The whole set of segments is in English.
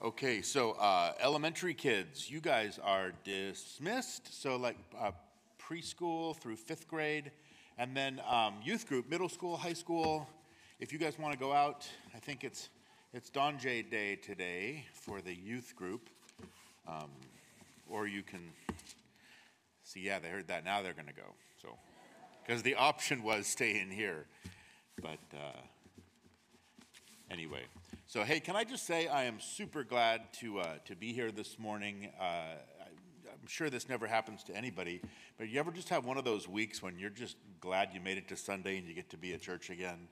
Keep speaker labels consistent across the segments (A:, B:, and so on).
A: Okay, so uh, elementary kids, you guys are dismissed. So, like uh, preschool through fifth grade, and then um, youth group, middle school, high school. If you guys want to go out, I think it's it's Don J Day today for the youth group, um, or you can see. Yeah, they heard that. Now they're going to go. So, because the option was stay in here, but uh, anyway. So, hey, can I just say I am super glad to, uh, to be here this morning. Uh, I, am sure this never happens to anybody, but you ever just have one of those weeks when you're just glad you made it to Sunday and you get to be at church again?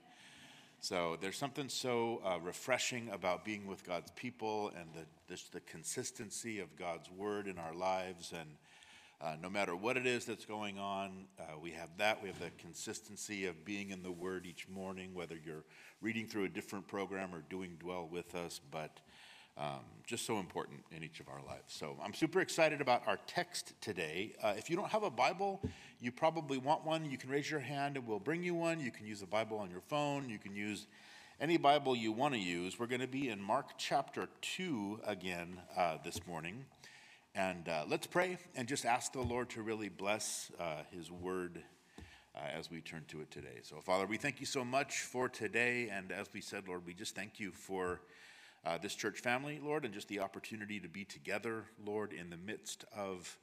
A: So, there's something so uh, refreshing about being with God's people and the, this, the consistency of God's word in our lives. And uh, no matter what it is that's going on, uh, we have that. We have the consistency of being in the Word each morning, whether you're reading through a different program or doing Dwell with us, but um, just so important in each of our lives. So I'm super excited about our text today. Uh, if you don't have a Bible, you probably want one. You can raise your hand and we'll bring you one. You can use a Bible on your phone. You can use any Bible you want to use. We're going to be in Mark chapter 2 again uh, this morning. And uh, let's pray and just ask the Lord to really bless uh, His word uh, as we turn to it today. So, Father, we thank you so much for today. And as we said, Lord, we just thank you for uh, this church family, Lord, and just the opportunity to be together, Lord, in the midst of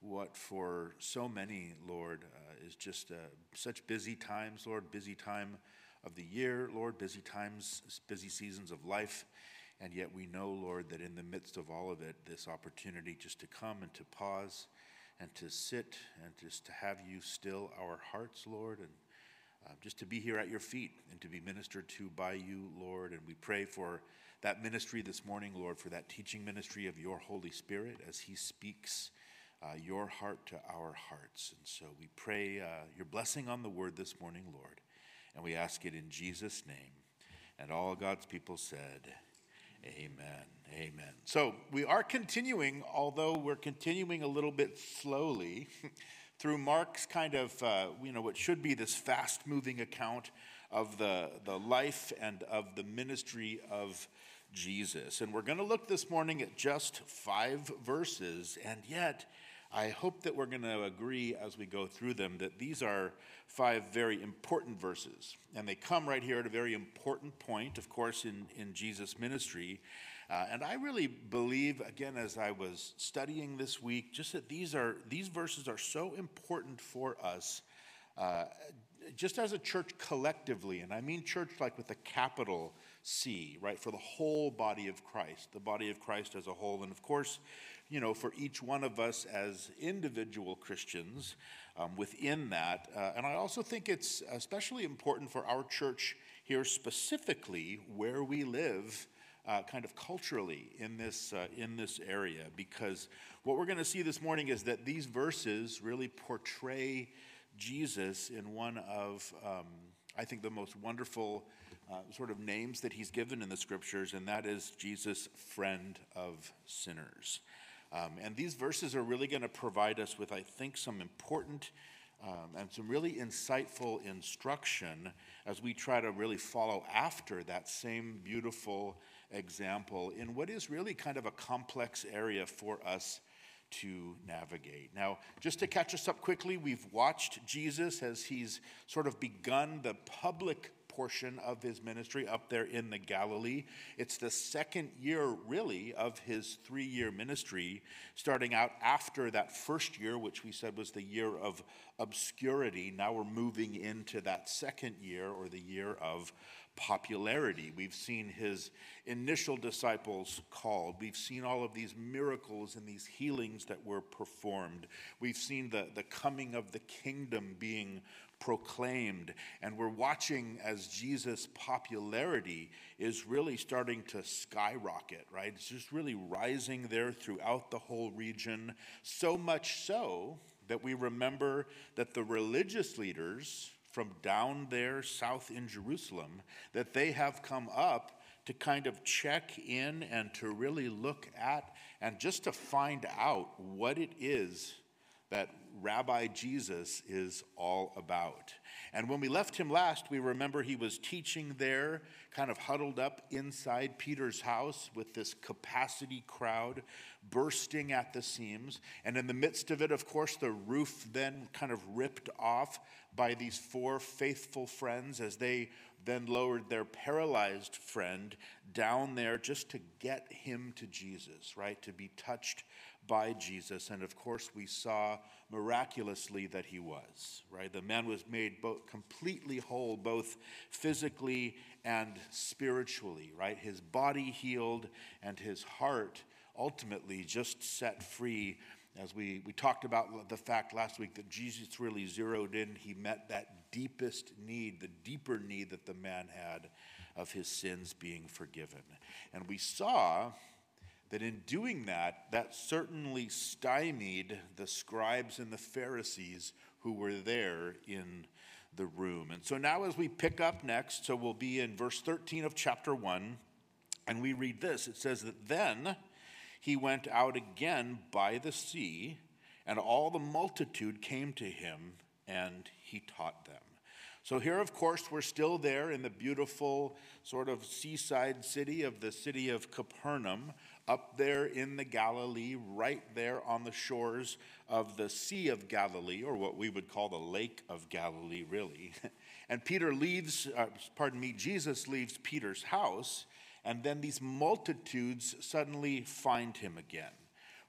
A: what for so many, Lord, uh, is just uh, such busy times, Lord, busy time of the year, Lord, busy times, busy seasons of life. And yet we know, Lord, that in the midst of all of it, this opportunity just to come and to pause and to sit and just to have you still our hearts, Lord, and uh, just to be here at your feet and to be ministered to by you, Lord. And we pray for that ministry this morning, Lord, for that teaching ministry of your Holy Spirit as he speaks uh, your heart to our hearts. And so we pray uh, your blessing on the word this morning, Lord. And we ask it in Jesus' name. And all God's people said, Amen. Amen. So we are continuing, although we're continuing a little bit slowly, through Mark's kind of, uh, you know, what should be this fast moving account of the, the life and of the ministry of Jesus. And we're going to look this morning at just five verses, and yet I hope that we're going to agree as we go through them that these are five very important verses. And they come right here at a very important point, of course, in, in Jesus' ministry. Uh, and I really believe, again, as I was studying this week, just that these, are, these verses are so important for us. Uh, just as a church collectively, and I mean church like with a capital C, right, for the whole body of Christ, the body of Christ as a whole. And of course, you know, for each one of us as individual Christians um, within that. Uh, and I also think it's especially important for our church here, specifically where we live. Uh, kind of culturally in this uh, in this area because what we're going to see this morning is that these verses really portray Jesus in one of um, I think the most wonderful uh, sort of names that he's given in the scriptures, and that is Jesus, friend of sinners. Um, and these verses are really going to provide us with, I think, some important um, and some really insightful instruction as we try to really follow after that same beautiful example in what is really kind of a complex area for us to navigate. Now, just to catch us up quickly, we've watched Jesus as he's sort of begun the public portion of his ministry up there in the Galilee. It's the second year, really, of his three year ministry, starting out after that first year, which we said was the year of obscurity. Now we're moving into that second year, or the year of popularity. We've seen his initial disciples called. We've seen all of these miracles and these healings that were performed. We've seen the, the coming of the kingdom being proclaimed. And we're watching as Jesus' popularity is really starting to skyrocket, right? It's just really rising there throughout the whole region. So much so that we remember that the religious leaders from down there south in Jerusalem, that they have come up to kind of check in and to really look at and just to find out what it is that Rabbi Jesus is all about. And when we left him last, we remember he was teaching there, kind of huddled up inside Peter's house with this capacity crowd bursting at the seams. And in the midst of it, of course, the roof then kind of ripped off by these four faithful friends as they then lowered their paralyzed friend down there just to get him to Jesus, right? To be touched by Jesus. And of course, we saw miraculously that he was, right? The man was made both completely whole, both physically and spiritually, right? His body healed and his heart ultimately just set free. As we, we talked about the fact last week that Jesus really zeroed in, he met that deepest need, the deeper need that the man had of his sins being forgiven. And we saw that in doing that, that certainly stymied the scribes and the Pharisees who were there in the room. And so now, as we pick up next, so we'll be in verse 13 of chapter 1, and we read this it says that then he went out again by the sea, and all the multitude came to him, and he taught them. So, here, of course, we're still there in the beautiful sort of seaside city of the city of Capernaum, up there in the Galilee, right there on the shores of the Sea of Galilee, or what we would call the Lake of Galilee, really. And Peter leaves, uh, pardon me, Jesus leaves Peter's house, and then these multitudes suddenly find him again,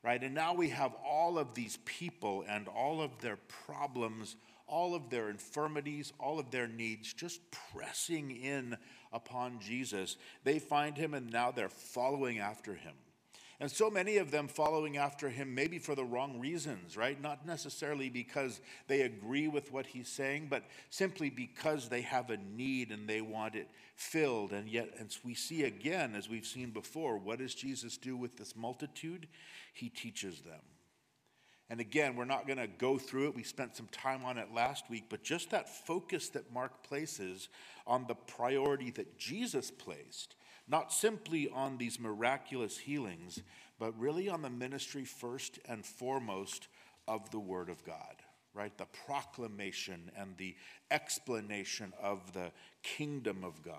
A: right? And now we have all of these people and all of their problems all of their infirmities, all of their needs, just pressing in upon Jesus. They find him and now they're following after him. And so many of them following after him, maybe for the wrong reasons, right? Not necessarily because they agree with what he's saying, but simply because they have a need and they want it filled. And yet, as we see again, as we've seen before, what does Jesus do with this multitude? He teaches them. And again, we're not going to go through it. We spent some time on it last week, but just that focus that Mark places on the priority that Jesus placed not simply on these miraculous healings, but really on the ministry first and foremost of the Word of God, right? The proclamation and the explanation of the kingdom of God.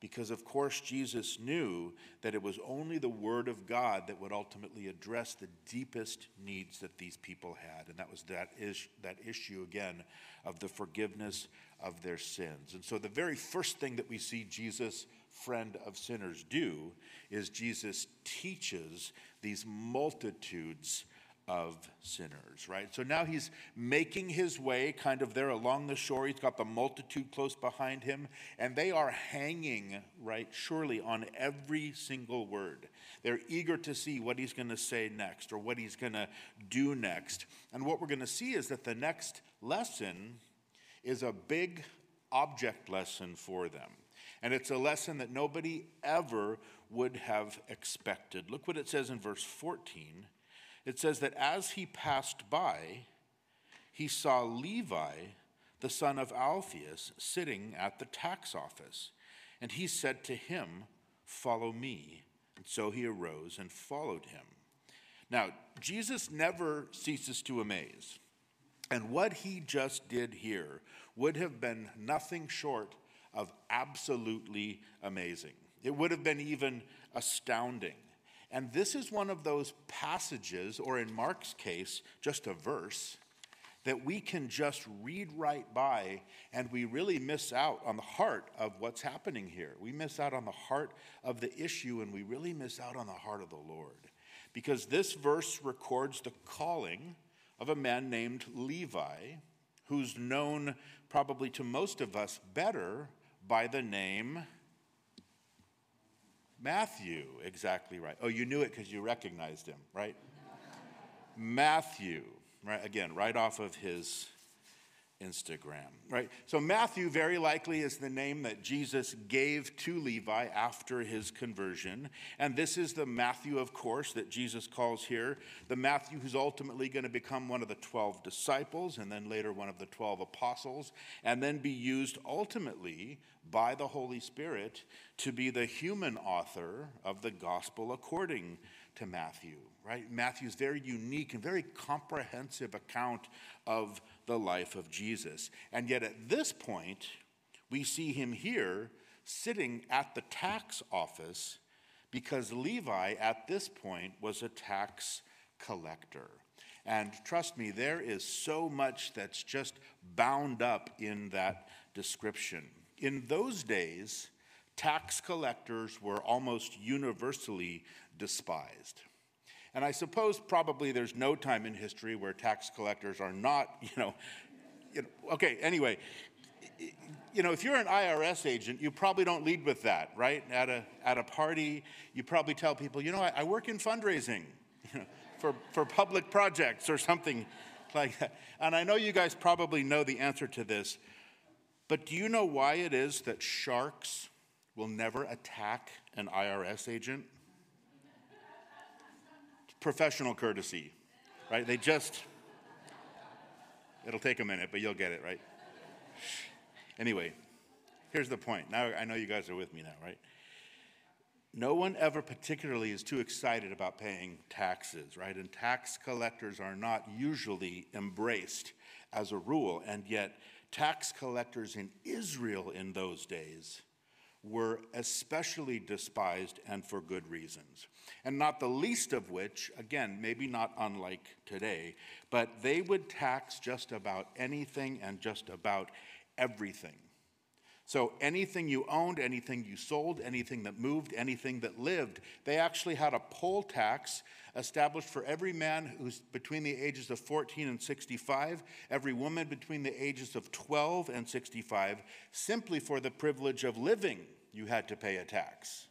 A: Because, of course, Jesus knew that it was only the Word of God that would ultimately address the deepest needs that these people had. And that was that, is, that issue, again, of the forgiveness of their sins. And so, the very first thing that we see Jesus friend of sinners do is Jesus teaches these multitudes of sinners, right? So now he's making his way kind of there along the shore. He's got the multitude close behind him, and they are hanging, right, surely on every single word. They're eager to see what he's going to say next or what he's going to do next. And what we're going to see is that the next lesson is a big object lesson for them. And it's a lesson that nobody ever would have expected. Look what it says in verse 14. It says that as he passed by, he saw Levi, the son of Alphaeus, sitting at the tax office. And he said to him, Follow me. And so he arose and followed him. Now, Jesus never ceases to amaze. And what he just did here would have been nothing short of absolutely amazing. It would have been even astounding. And this is one of those passages, or in Mark's case, just a verse, that we can just read right by and we really miss out on the heart of what's happening here. We miss out on the heart of the issue and we really miss out on the heart of the Lord. Because this verse records the calling of a man named Levi, who's known probably to most of us better by the name Matthew. Exactly right. Oh, you knew it because you recognized him, right? Matthew, right? Again, right off of his Instagram, right? So Matthew very likely is the name that Jesus gave to Levi after his conversion. And this is the Matthew, of course, that Jesus calls here, the Matthew who's ultimately going to become one of the 12 disciples and then later one of the 12 apostles, and then be used ultimately by the Holy Spirit to be the human author of the gospel according to Matthew, right? Matthew's very unique and very comprehensive account of the life of Jesus. And yet at this point, we see him here sitting at the tax office because Levi at this point was a tax collector. And trust me, there is so much that's just bound up in that description. In those days, tax collectors were almost universally despised. And I suppose probably there's no time in history where tax collectors are not, you know, you know okay, anyway, you know, if you're an IRS agent, you probably don't lead with that, right? At a, at a party, you probably tell people, you know, I, I work in fundraising you know, for, for public projects or something like that. And I know you guys probably know the answer to this, but do you know why it is that sharks will never attack an IRS agent? Professional courtesy, right? They just, it'll take a minute, but you'll get it, right? Anyway, here's the point. Now I know you guys are with me now, right? No one ever particularly is too excited about paying taxes, right? And tax collectors are not usually embraced as a rule. And yet, tax collectors in Israel in those days were especially despised and for good reasons. And not the least of which, again, maybe not unlike today, but they would tax just about anything and just about everything. So anything you owned, anything you sold, anything that moved, anything that lived, they actually had a poll tax established for every man who's between the ages of 14 and 65, every woman between the ages of 12 and 65, simply for the privilege of living, you had to pay a tax.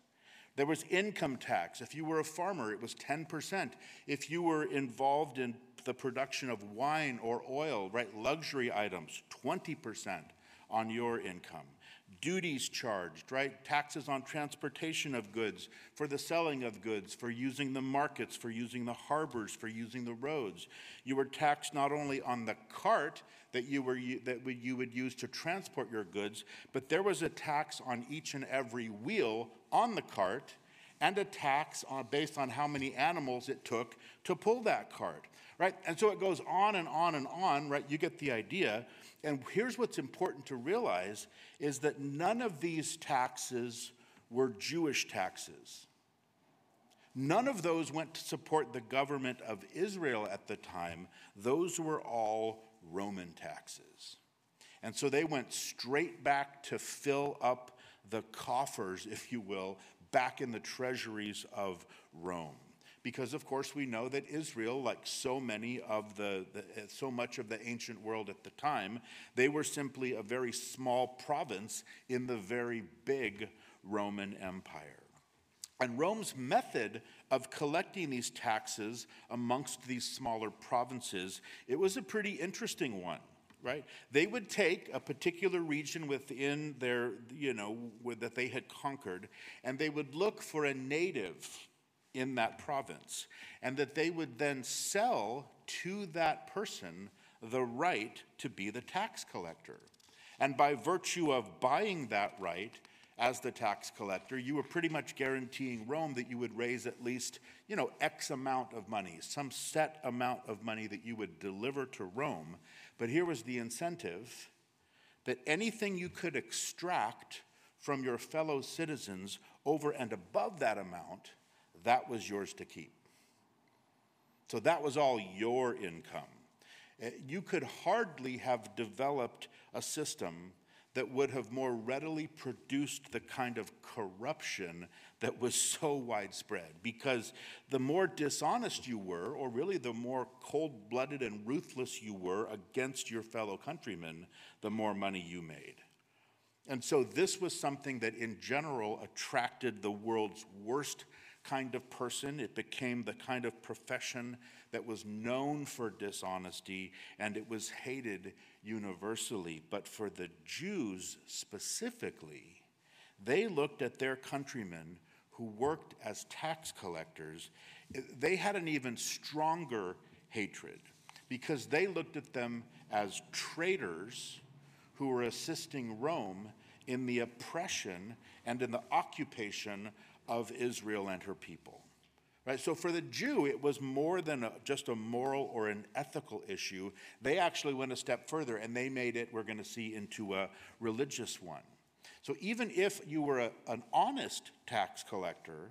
A: There was income tax. If you were a farmer, it was 10%. If you were involved in the production of wine or oil, right, luxury items, 20% on your income. Duties charged, right? Taxes on transportation of goods, for the selling of goods, for using the markets, for using the harbors, for using the roads. You were taxed not only on the cart that you, were, that you would use to transport your goods, but there was a tax on each and every wheel on the cart and a tax on, based on how many animals it took to pull that cart, right? And so it goes on and on and on, right? You get the idea. And here's what's important to realize is that none of these taxes were Jewish taxes. None of those went to support the government of Israel at the time. Those were all Roman taxes. And so they went straight back to fill up the coffers, if you will, back in the treasuries of Rome because of course we know that Israel, like so many of the, the, so much of the ancient world at the time, they were simply a very small province in the very big Roman Empire. And Rome's method of collecting these taxes amongst these smaller provinces, it was a pretty interesting one right? They would take a particular region within their, you know, that they had conquered, and they would look for a native in that province, and that they would then sell to that person the right to be the tax collector. And by virtue of buying that right as the tax collector, you were pretty much guaranteeing Rome that you would raise at least, you know, X amount of money, some set amount of money that you would deliver to Rome. But here was the incentive that anything you could extract from your fellow citizens over and above that amount that was yours to keep. So that was all your income. Eh, you could hardly have developed a system that would have more readily produced the kind of corruption that was so widespread. Because the more dishonest you were, or really the more cold blooded and ruthless you were against your fellow countrymen, the more money you made. And so this was something that in general attracted the world's worst kind of person. It became the kind of profession that was known for dishonesty and it was hated universally. But for the Jews specifically, they looked at their countrymen who worked as tax collectors, they had an even stronger hatred because they looked at them as traitors who were assisting Rome in the oppression and in the occupation of Israel and her people. Right? So for the Jew, it was more than a, just a moral or an ethical issue. They actually went a step further and they made it, we're going to see, into a religious one. So even if you were a, an honest tax collector,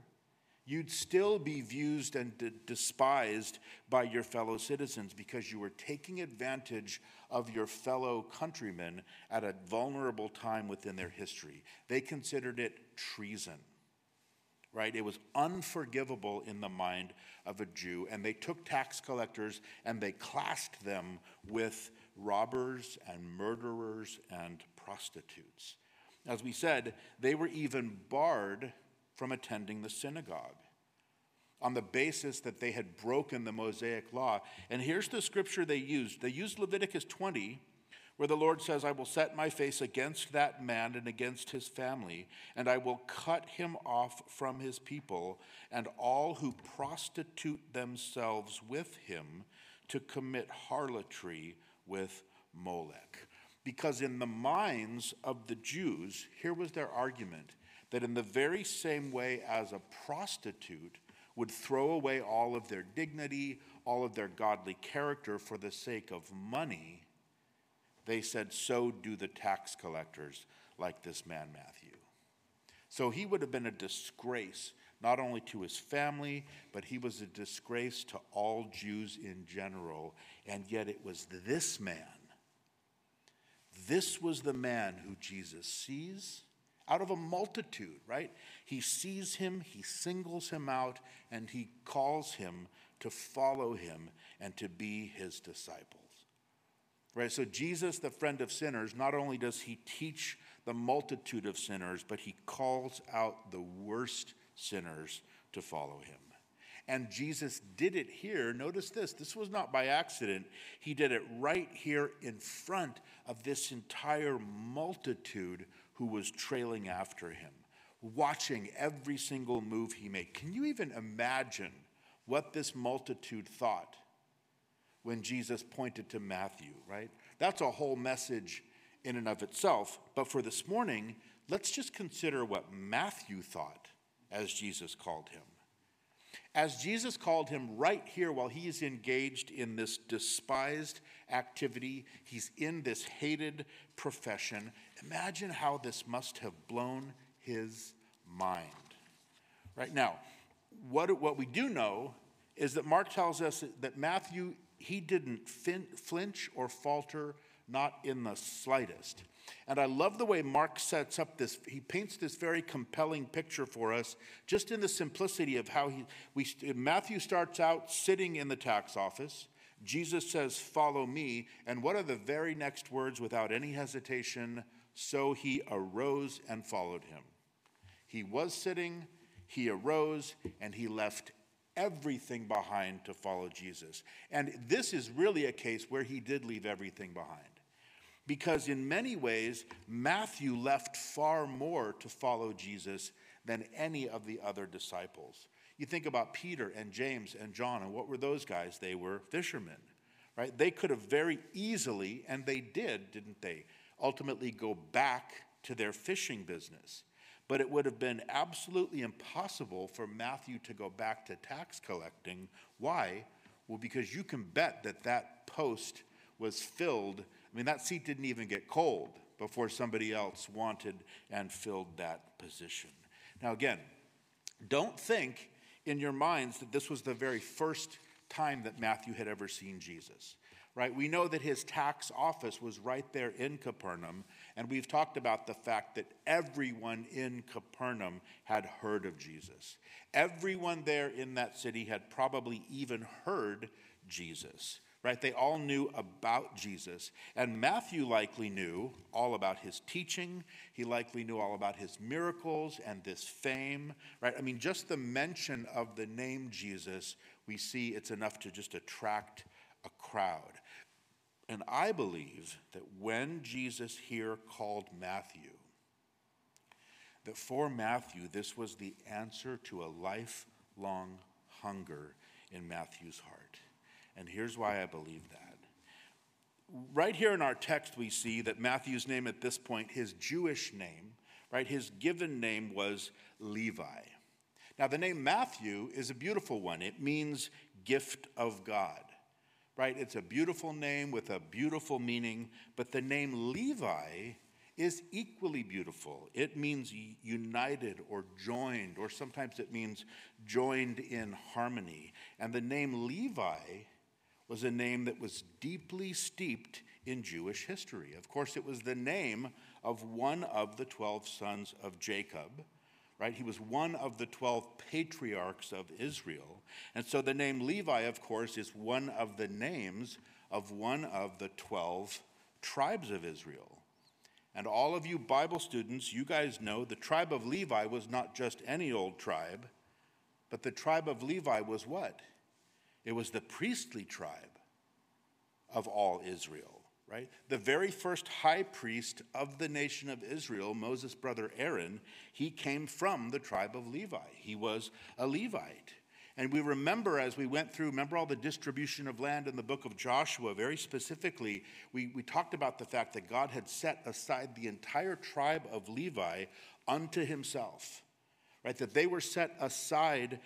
A: you'd still be viewed and d- despised by your fellow citizens because you were taking advantage of your fellow countrymen at a vulnerable time within their history. They considered it treason right? It was unforgivable in the mind of a Jew. And they took tax collectors and they classed them with robbers and murderers and prostitutes. As we said, they were even barred from attending the synagogue on the basis that they had broken the Mosaic law. And here's the scripture they used they used Leviticus 20 where the Lord says, I will set my face against that man and against his family, and I will cut him off from his people, and all who prostitute themselves with him to commit harlotry with Molech. Because in the minds of the Jews, here was their argument that in the very same way as a prostitute would throw away all of their dignity, all of their godly character for the sake of money, they said, So do the tax collectors, like this man Matthew. So he would have been a disgrace, not only to his family, but he was a disgrace to all Jews in general. And yet it was this man, this was the man who Jesus sees out of a multitude, right? He sees him, he singles him out, and he calls him to follow him and to be his disciple. Right? So, Jesus, the friend of sinners, not only does he teach the multitude of sinners, but he calls out the worst sinners to follow him. And Jesus did it here. Notice this this was not by accident. He did it right here in front of this entire multitude who was trailing after him, watching every single move he made. Can you even imagine what this multitude thought? When Jesus pointed to Matthew, right? That's a whole message in and of itself. But for this morning, let's just consider what Matthew thought as Jesus called him. As Jesus called him right here while he is engaged in this despised activity, he's in this hated profession. Imagine how this must have blown his mind. Right now, what, what we do know is that Mark tells us that Matthew he didn't fin- flinch or falter, not in the slightest. And I love the way Mark sets up this, he paints this very compelling picture for us, just in the simplicity of how he, we, Matthew starts out sitting in the tax office. Jesus says, Follow me. And what are the very next words without any hesitation? So he arose and followed him. He was sitting, he arose, and he left everything behind to follow Jesus. And this is really a case where he did leave everything behind. Because in many ways, Matthew left far more to follow Jesus than any of the other disciples. You think about Peter and James and John, and what were those guys? They were fishermen, right? They could have very easily, and they did, didn't they, ultimately go back to their fishing business. But it would have been absolutely impossible for Matthew to go back to tax collecting. Why? Well, because you can bet that that post was filled. I mean, that seat didn't even get cold before somebody else wanted and filled that position. Now, again, don't think in your minds that this was the very first time that Matthew had ever seen Jesus right? We know that his tax office was right there in Capernaum, and we've talked about the fact that everyone in Capernaum had heard of Jesus. Everyone there in that city had probably even heard Jesus, right? They all knew about Jesus. And Matthew likely knew all about his teaching, he likely knew all about his miracles and this fame, right? I mean, just the mention of the name Jesus, we see it's enough to just attract a crowd. And I believe that when Jesus here called Matthew, that for Matthew, this was the answer to a lifelong hunger in Matthew's heart. And here's why I believe that. Right here in our text, we see that Matthew's name at this point, his Jewish name, right? His given name was Levi. Now, the name Matthew is a beautiful one. It means gift of God, right? It's a beautiful name with a beautiful meaning, but the name Levi is equally beautiful. It means united or joined, or sometimes it means joined in harmony. And the name Levi was a name that was deeply steeped in Jewish history. Of course, it was the name of one of the 12 sons of Jacob right? He was one of the 12 patriarchs of Israel. And so the name Levi, of course, is one of the names of one of the 12 tribes of Israel. And all of you Bible students, you guys know the tribe of Levi was not just any old tribe, but the tribe of Levi was what? It was the priestly tribe of all Israel right? The very first high priest of the nation of Israel, Moses' brother Aaron, he came from the tribe of Levi. He was a Levite. And we remember as we went through, remember all the distribution of land in the book of Joshua, very specifically, we, we talked about the fact that God had set aside the entire tribe of Levi unto himself right? That they were set aside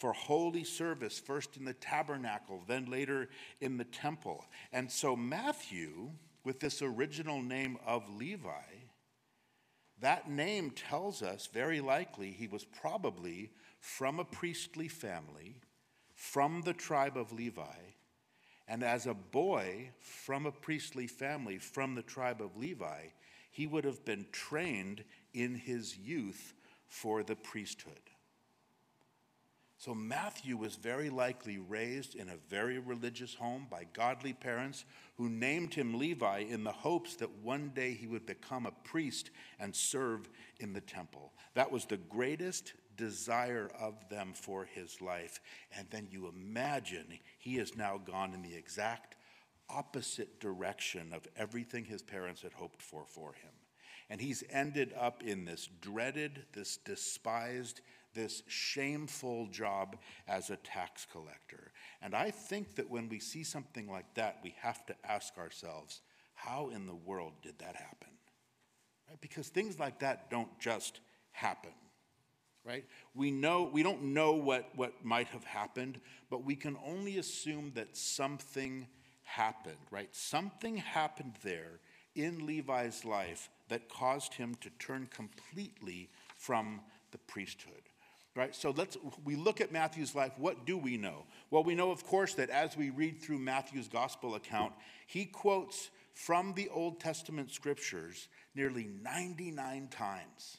A: for holy service, first in the tabernacle, then later in the temple. And so Matthew, with this original name of Levi, that name tells us very likely he was probably from a priestly family, from the tribe of Levi. And as a boy from a priestly family, from the tribe of Levi, he would have been trained in his youth for the priesthood. So Matthew was very likely raised in a very religious home by godly parents who named him Levi in the hopes that one day he would become a priest and serve in the temple. That was the greatest desire of them for his life. And then you imagine he has now gone in the exact opposite direction of everything his parents had hoped for for him. And he's ended up in this dreaded, this despised, this shameful job as a tax collector. And I think that when we see something like that, we have to ask ourselves, how in the world did that happen? Right? Because things like that don't just happen. Right? We know we don't know what, what might have happened, but we can only assume that something happened, right? Something happened there in Levi's life that caused him to turn completely from the priesthood. Right? So let's we look at Matthew's life. What do we know? Well, we know, of course, that as we read through Matthew's gospel account, he quotes from the Old Testament scriptures nearly 99 times.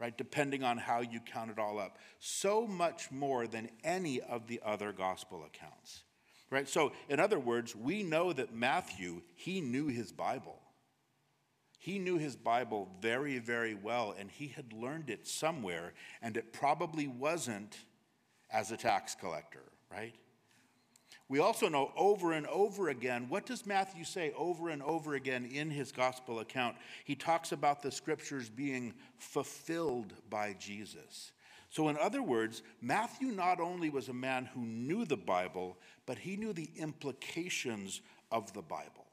A: Right, depending on how you count it all up. So much more than any of the other gospel accounts. Right? So, in other words, we know that Matthew, he knew his Bible. He knew his Bible very, very well, and he had learned it somewhere, and it probably wasn't as a tax collector, right? We also know over and over again, what does Matthew say over and over again in his gospel account? He talks about the scriptures being fulfilled by Jesus. So, in other words, Matthew not only was a man who knew the Bible, but he knew the implications of the Bible.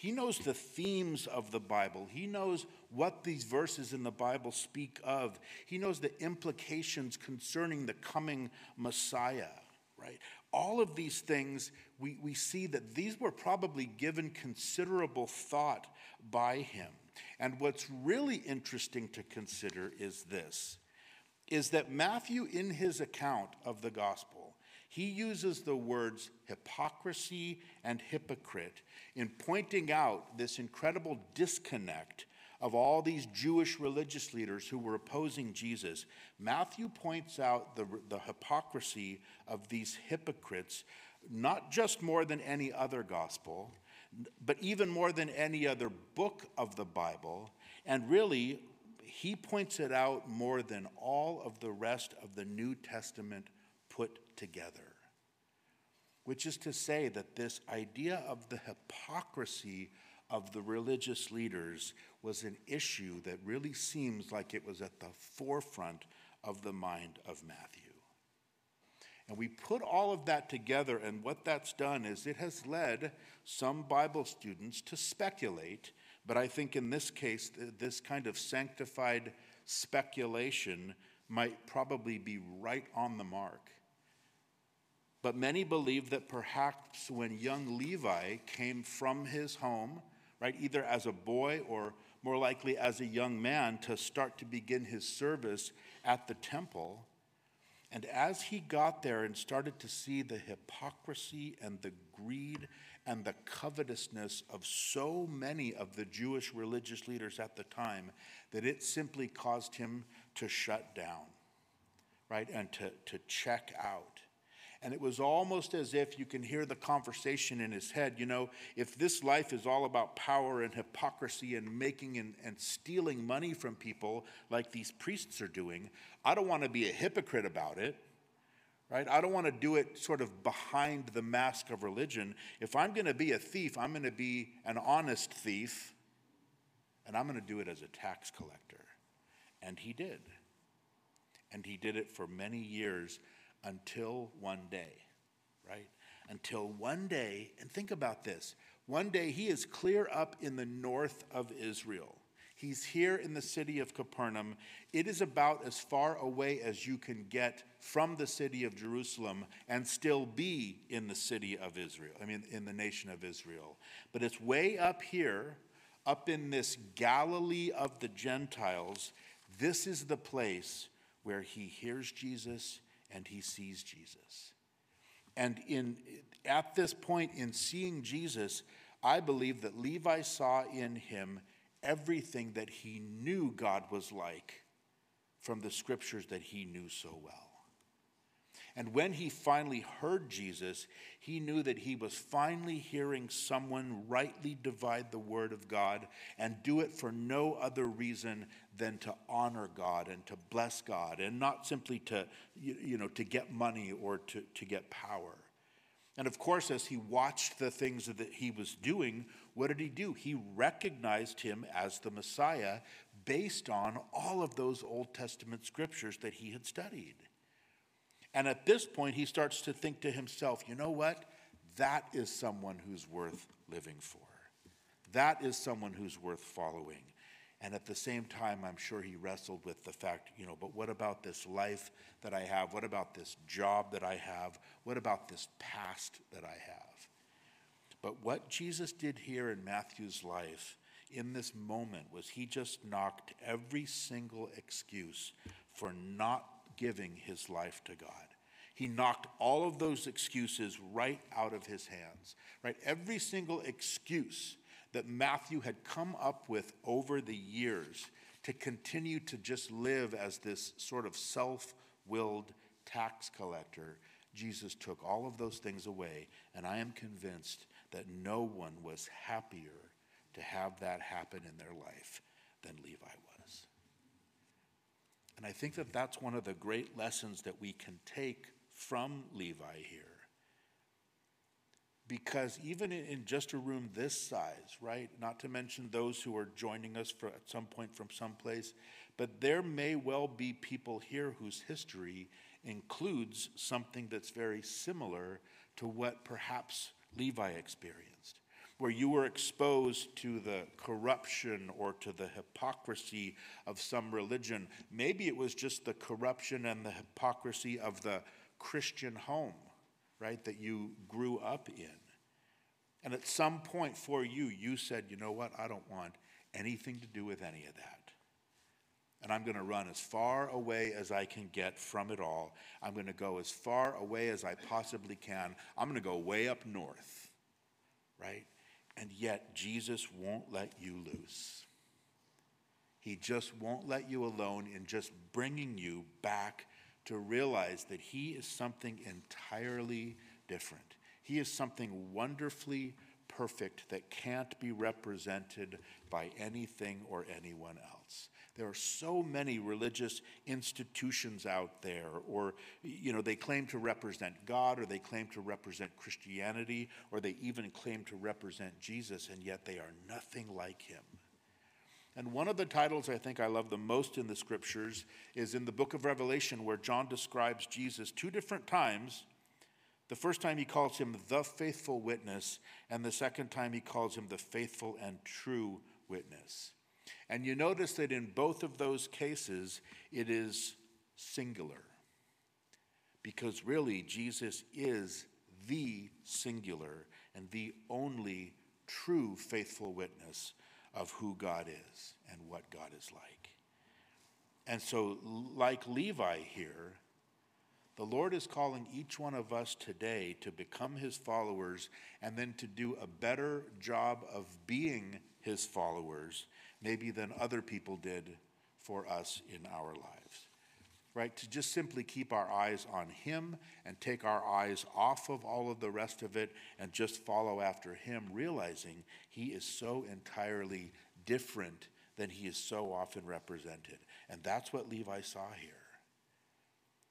A: He knows the themes of the Bible. He knows what these verses in the Bible speak of. He knows the implications concerning the coming Messiah, right? All of these things, we, we see that these were probably given considerable thought by him. And what's really interesting to consider is this is that Matthew, in his account of the gospel, he uses the words hypocrisy and hypocrite in pointing out this incredible disconnect of all these Jewish religious leaders who were opposing Jesus. Matthew points out the, the hypocrisy of these hypocrites, not just more than any other gospel, but even more than any other book of the Bible. And really, he points it out more than all of the rest of the New Testament put together. Which is to say that this idea of the hypocrisy of the religious leaders was an issue that really seems like it was at the forefront of the mind of Matthew. And we put all of that together, and what that's done is it has led some Bible students to speculate But I think in this case, this kind of sanctified speculation might probably be right on the mark. But many believe that perhaps when young Levi came from his home, right, either as a boy or more likely as a young man to start to begin his service at the temple, and as he got there and started to see the hypocrisy and the greed and the covetousness of so many of the Jewish religious leaders at the time, that it simply caused him to shut down, right, and to, to check out. And it was almost as if you can hear the conversation in his head. You know, if this life is all about power and hypocrisy and making and, and stealing money from people like these priests are doing, I don't want to be a hypocrite about it, right? I don't want to do it sort of behind the mask of religion. If I'm going to be a thief, I'm going to be an honest thief, and I'm going to do it as a tax collector. And he did. And he did it for many years until one day, right? Until one day, and think about this one day he is clear up in the north of Israel. He's here in the city of Capernaum. It is about as far away as you can get from the city of Jerusalem and still be in the city of Israel, I mean, in the nation of Israel. But it's way up here, up in this Galilee of the Gentiles. This is the place where he hears Jesus and he sees Jesus. And in, at this point in seeing Jesus, I believe that Levi saw in him everything that he knew God was like from the scriptures that he knew so well. And when he finally heard Jesus, he knew that he was finally hearing someone rightly divide the word of God and do it for no other reason than to honor God and to bless God and not simply to, you know, to get money or to, to get power. And of course, as he watched the things that he was doing, what did he do? He recognized him as the Messiah based on all of those Old Testament scriptures that he had studied. And at this point, he starts to think to himself, you know what? That is someone who's worth living for. That is someone who's worth following. And at the same time, I'm sure he wrestled with the fact, you know, but what about this life that I have? What about this job that I have? What about this past that I have? But what Jesus did here in Matthew's life in this moment was he just knocked every single excuse for not giving his life to God. He knocked all of those excuses right out of his hands, right? Every single excuse that Matthew had come up with over the years to continue to just live as this sort of self willed tax collector, Jesus took all of those things away. And I am convinced that no one was happier to have that happen in their life than Levi was. And I think that that's one of the great lessons that we can take from Levi here. Because even in just a room this size, right, not to mention those who are joining us for, at some point from someplace, but there may well be people here whose history includes something that's very similar to what perhaps Levi experienced where you were exposed to the corruption or to the hypocrisy of some religion. Maybe it was just the corruption and the hypocrisy of the Christian home, right, that you grew up in. And at some point for you, you said, you know what, I don't want anything to do with any of that. And I'm going to run as far away as I can get from it all. I'm going to go as far away as I possibly can. I'm going to go way up north, right? And yet, Jesus won't let you loose. He just won't let you alone in just bringing you back to realize that He is something entirely different. He is something wonderfully perfect that can't be represented by anything or anyone else. There are so many religious institutions out there, or, you know, they claim to represent God, or they claim to represent Christianity, or they even claim to represent Jesus, and yet they are nothing like him. And one of the titles I think I love the most in the scriptures is in the book of Revelation, where John describes Jesus two different times. The first time he calls him the faithful witness, and the second time he calls him the faithful and true witness. And you notice that in both of those cases, it is singular. Because really, Jesus is the singular and the only true faithful witness of who God is and what God is like. And so, like Levi here, the Lord is calling each one of us today to become his followers and then to do a better job of being his followers, maybe than other people did for us in our lives. Right? To just simply keep our eyes on him and take our eyes off of all of the rest of it and just follow after him, realizing he is so entirely different than he is so often represented. And that's what Levi saw here.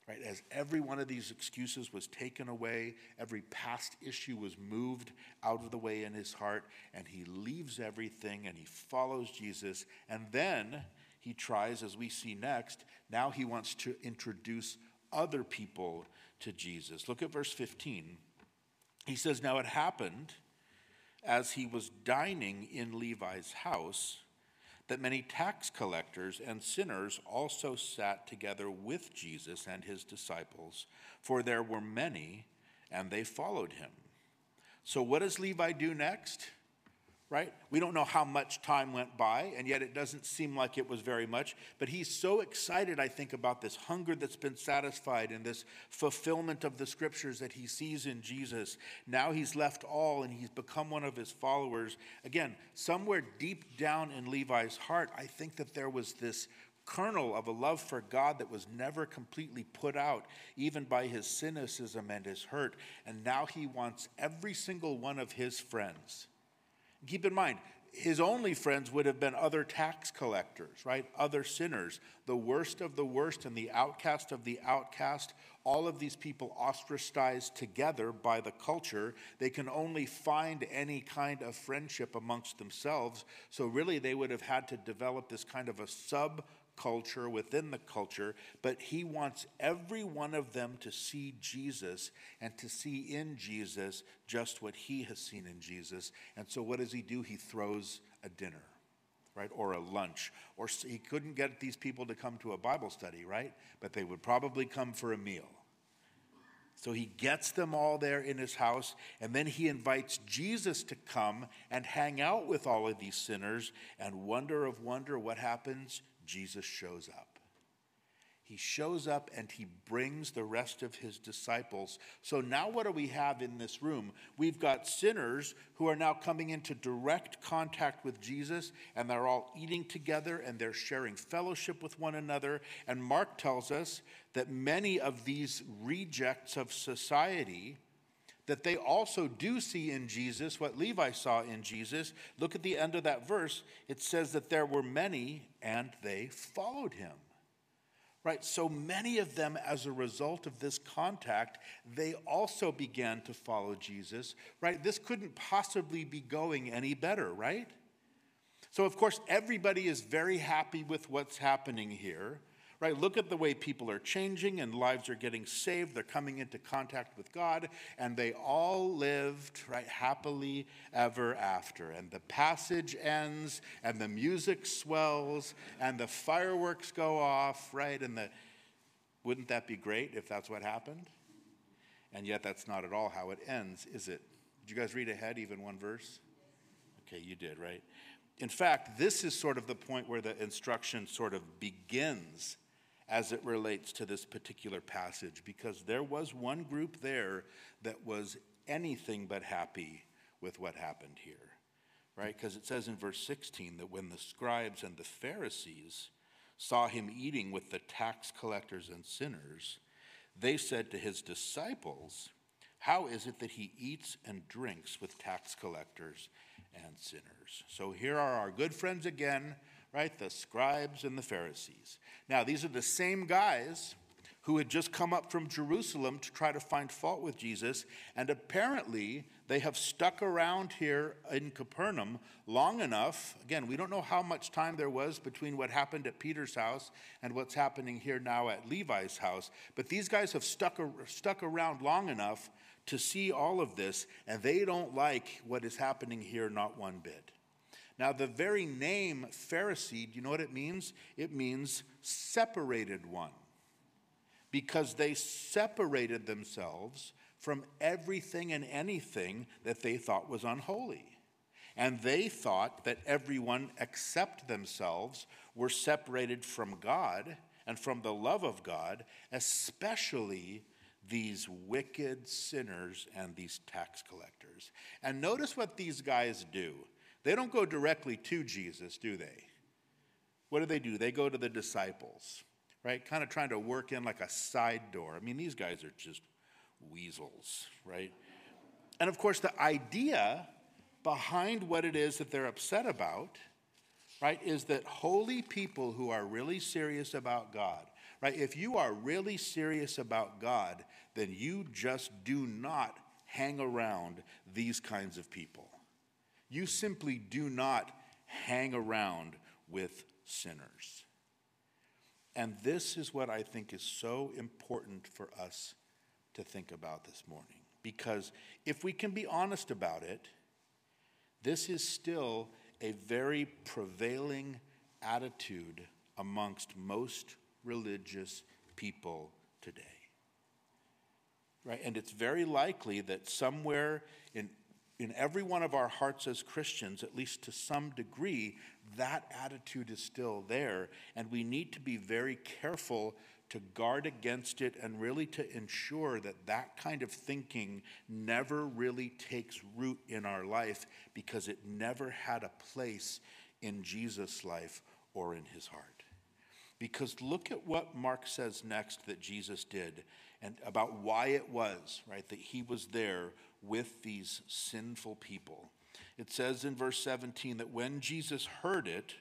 A: Right? As every one of these excuses was taken away, every past issue was moved out of the way in his heart, and he leaves everything and he follows Jesus. And then he tries, as we see next, now he wants to introduce other people to Jesus. Look at verse 15. He says, Now it happened as he was dining in Levi's house that many tax collectors and sinners also sat together with Jesus and his disciples, for there were many, and they followed him. So, what does Levi do next? Right? We don't know how much time went by, and yet it doesn't seem like it was very much. But he's so excited, I think, about this hunger that's been satisfied and this fulfillment of the scriptures that he sees in Jesus. Now he's left all and he's become one of his followers. Again, somewhere deep down in Levi's heart, I think that there was this kernel of a love for God that was never completely put out, even by his cynicism and his hurt. And now he wants every single one of his friends Keep in mind, his only friends would have been other tax collectors, right? Other sinners, the worst of the worst and the outcast of the outcast. All of these people ostracized together by the culture. They can only find any kind of friendship amongst themselves. So, really, they would have had to develop this kind of a sub culture, within the culture, but he wants every one of them to see Jesus and to see in Jesus just what he has seen in Jesus. And so, what does he do? He throws a dinner. Right, or a lunch, or he couldn't get these people to come to a Bible study, right? But they would probably come for a meal. So he gets them all there in his house, and then he invites Jesus to come and hang out with all of these sinners. And wonder of wonder, what happens? Jesus shows up. He shows up and he brings the rest of his disciples. So now, what do we have in this room? We've got sinners who are now coming into direct contact with Jesus, and they're all eating together and they're sharing fellowship with one another. And Mark tells us that many of these rejects of society that they also do see in Jesus what Levi saw in Jesus. Look at the end of that verse. It says that there were many and they followed him. Right? So many of them, as a result of this contact, they also began to follow Jesus. Right? This couldn't possibly be going any better, right? So, of course, everybody is very happy with what's happening here right? Look at the way people are changing and lives are getting saved. They're coming into contact with God, and they all lived, right, happily ever after. And the passage ends, and the music swells, and the fireworks go off, right? And the wouldn't that be great if that's what happened? And yet, that's not at all how it ends, is it? Did you guys read ahead, even one verse? Okay, you did, right? In fact, this is sort of the point where the instruction sort of begins as it relates to this particular passage because there was one group there that was anything but happy with what happened here, right? Because it says in verse 16 that when the scribes and the Pharisees saw him eating with the tax collectors and sinners, they said to his disciples, How is it that he eats and drinks with tax collectors and sinners? So here are our good friends again right? The scribes and the Pharisees. Now, these are the same guys who had just come up from Jerusalem to try to find fault with Jesus, and apparently they have stuck around here in Capernaum long enough. Again, we don't know how much time there was between what happened at Peter's house and what's happening here now at Levi's house, but these guys have stuck, stuck around long enough to see all of this, and they don't like what is happening here not one bit. Now, the very name Pharisee, do you know what it means? It means separated one. Because they separated themselves from everything and anything that they thought was unholy. And they thought that everyone except themselves were separated from God and from the love of God, especially these wicked sinners and these tax collectors. And notice what these guys do. They don't go directly to Jesus, do they? What do they do? They go to the disciples, right? Kind of trying to work in like a side door. I mean, these guys are just weasels, right? And of course, the idea behind what it is that they're upset about, right, is that holy people who are really serious about God, right, if you are really serious about God, then you just do not hang around these kinds of people. You simply do not hang around with sinners. And this is what I think is so important for us to think about this morning. Because if we can be honest about it, this is still a very prevailing attitude amongst most religious people today. Right? And it's very likely that somewhere in, in every one of our hearts as Christians, at least to some degree, that attitude is still there. And we need to be very careful to guard against it and really to ensure that that kind of thinking never really takes root in our life because it never had a place in Jesus' life or in his heart. Because look at what Mark says next that Jesus did and about why it was, right, that he was there with these sinful people. It says in verse 17 that when Jesus heard it,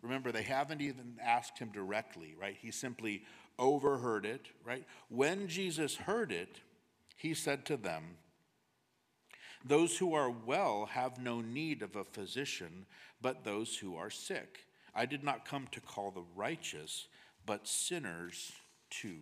A: remember, they haven't even asked him directly, right? He simply overheard it, right? When Jesus heard it, he said to them, Those who are well have no need of a physician, but those who are sick. I did not come to call the righteous, but sinners to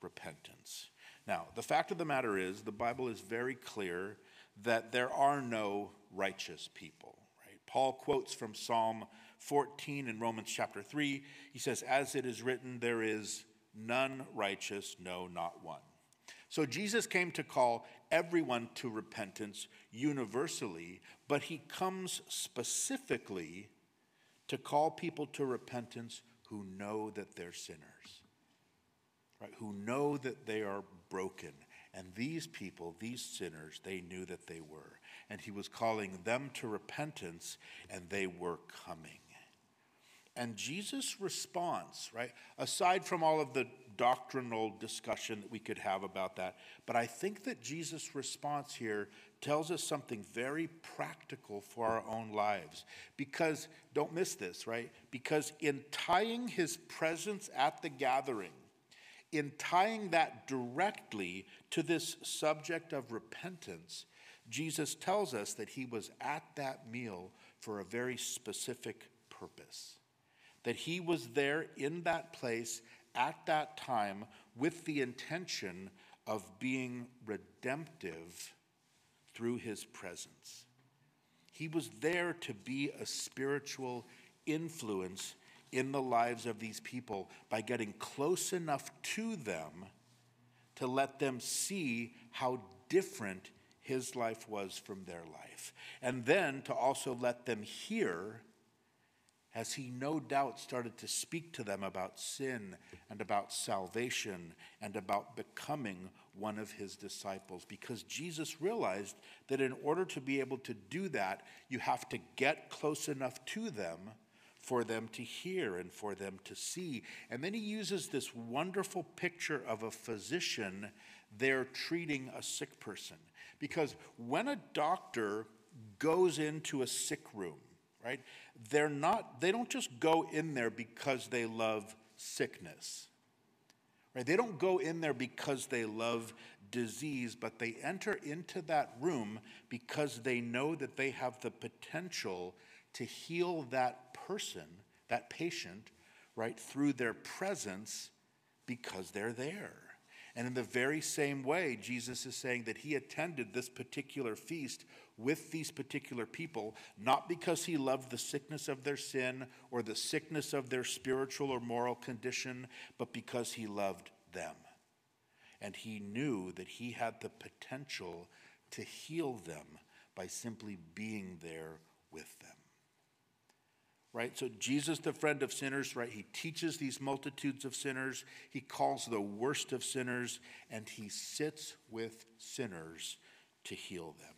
A: repentance. Now, the fact of the matter is, the Bible is very clear that there are no righteous people. Right? Paul quotes from Psalm 14 in Romans chapter 3. He says, As it is written, there is none righteous, no, not one. So Jesus came to call everyone to repentance universally, but he comes specifically to call people to repentance who know that they're sinners, right? Who know that they are broken. And these people, these sinners, they knew that they were. And he was calling them to repentance, and they were coming. And Jesus' response, right, aside from all of the doctrinal discussion that we could have about that, but I think that Jesus' response here tells us something very practical for our own lives. Because, don't miss this, right? Because in tying his presence at the gathering, in tying that directly to this subject of repentance, Jesus tells us that he was at that meal for a very specific purpose that he was there in that place at that time with the intention of being redemptive through his presence. He was there to be a spiritual influence in the lives of these people by getting close enough to them to let them see how different his life was from their life. And then to also let them hear as he no doubt started to speak to them about sin and about salvation and about becoming one of his disciples. Because Jesus realized that in order to be able to do that, you have to get close enough to them for them to hear and for them to see. And then he uses this wonderful picture of a physician there treating a sick person. Because when a doctor goes into a sick room, right? They're not, they don't just go in there because they love sickness. Right? They don't go in there because they love disease, but they enter into that room because they know that they have the potential to heal that person, that patient, right, through their presence because they're there. And in the very same way, Jesus is saying that he attended this particular feast with these particular people, not because he loved the sickness of their sin or the sickness of their spiritual or moral condition, but because he loved them. And he knew that he had the potential to heal them by simply being there with them right? So Jesus, the friend of sinners, right? He teaches these multitudes of sinners. He calls the worst of sinners, and he sits with sinners to heal them.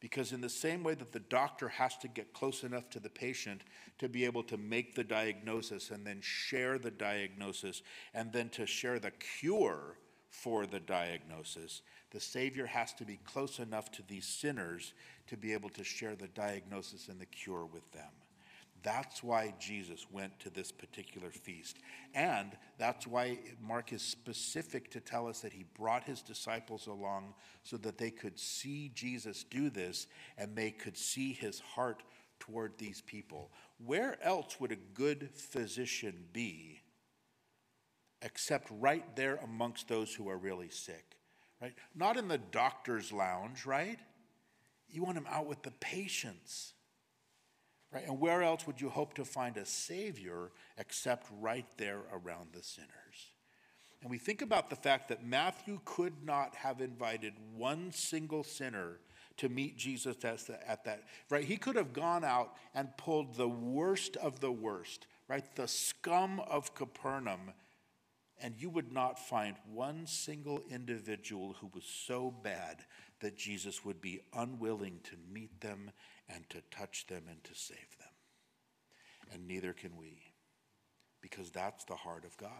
A: Because, in the same way that the doctor has to get close enough to the patient to be able to make the diagnosis and then share the diagnosis and then to share the cure for the diagnosis, the Savior has to be close enough to these sinners to be able to share the diagnosis and the cure with them. That's why Jesus went to this particular feast. And that's why Mark is specific to tell us that he brought his disciples along so that they could see Jesus do this and they could see his heart toward these people. Where else would a good physician be except right there amongst those who are really sick? Right? Not in the doctor's lounge, right? You want him out with the patients Right? And where else would you hope to find a Savior except right there around the sinners? And we think about the fact that Matthew could not have invited one single sinner to meet Jesus at that, right? He could have gone out and pulled the worst of the worst, right? The scum of Capernaum, and you would not find one single individual who was so bad that Jesus would be unwilling to meet them and to touch them and to save them. And neither can we, because that's the heart of God.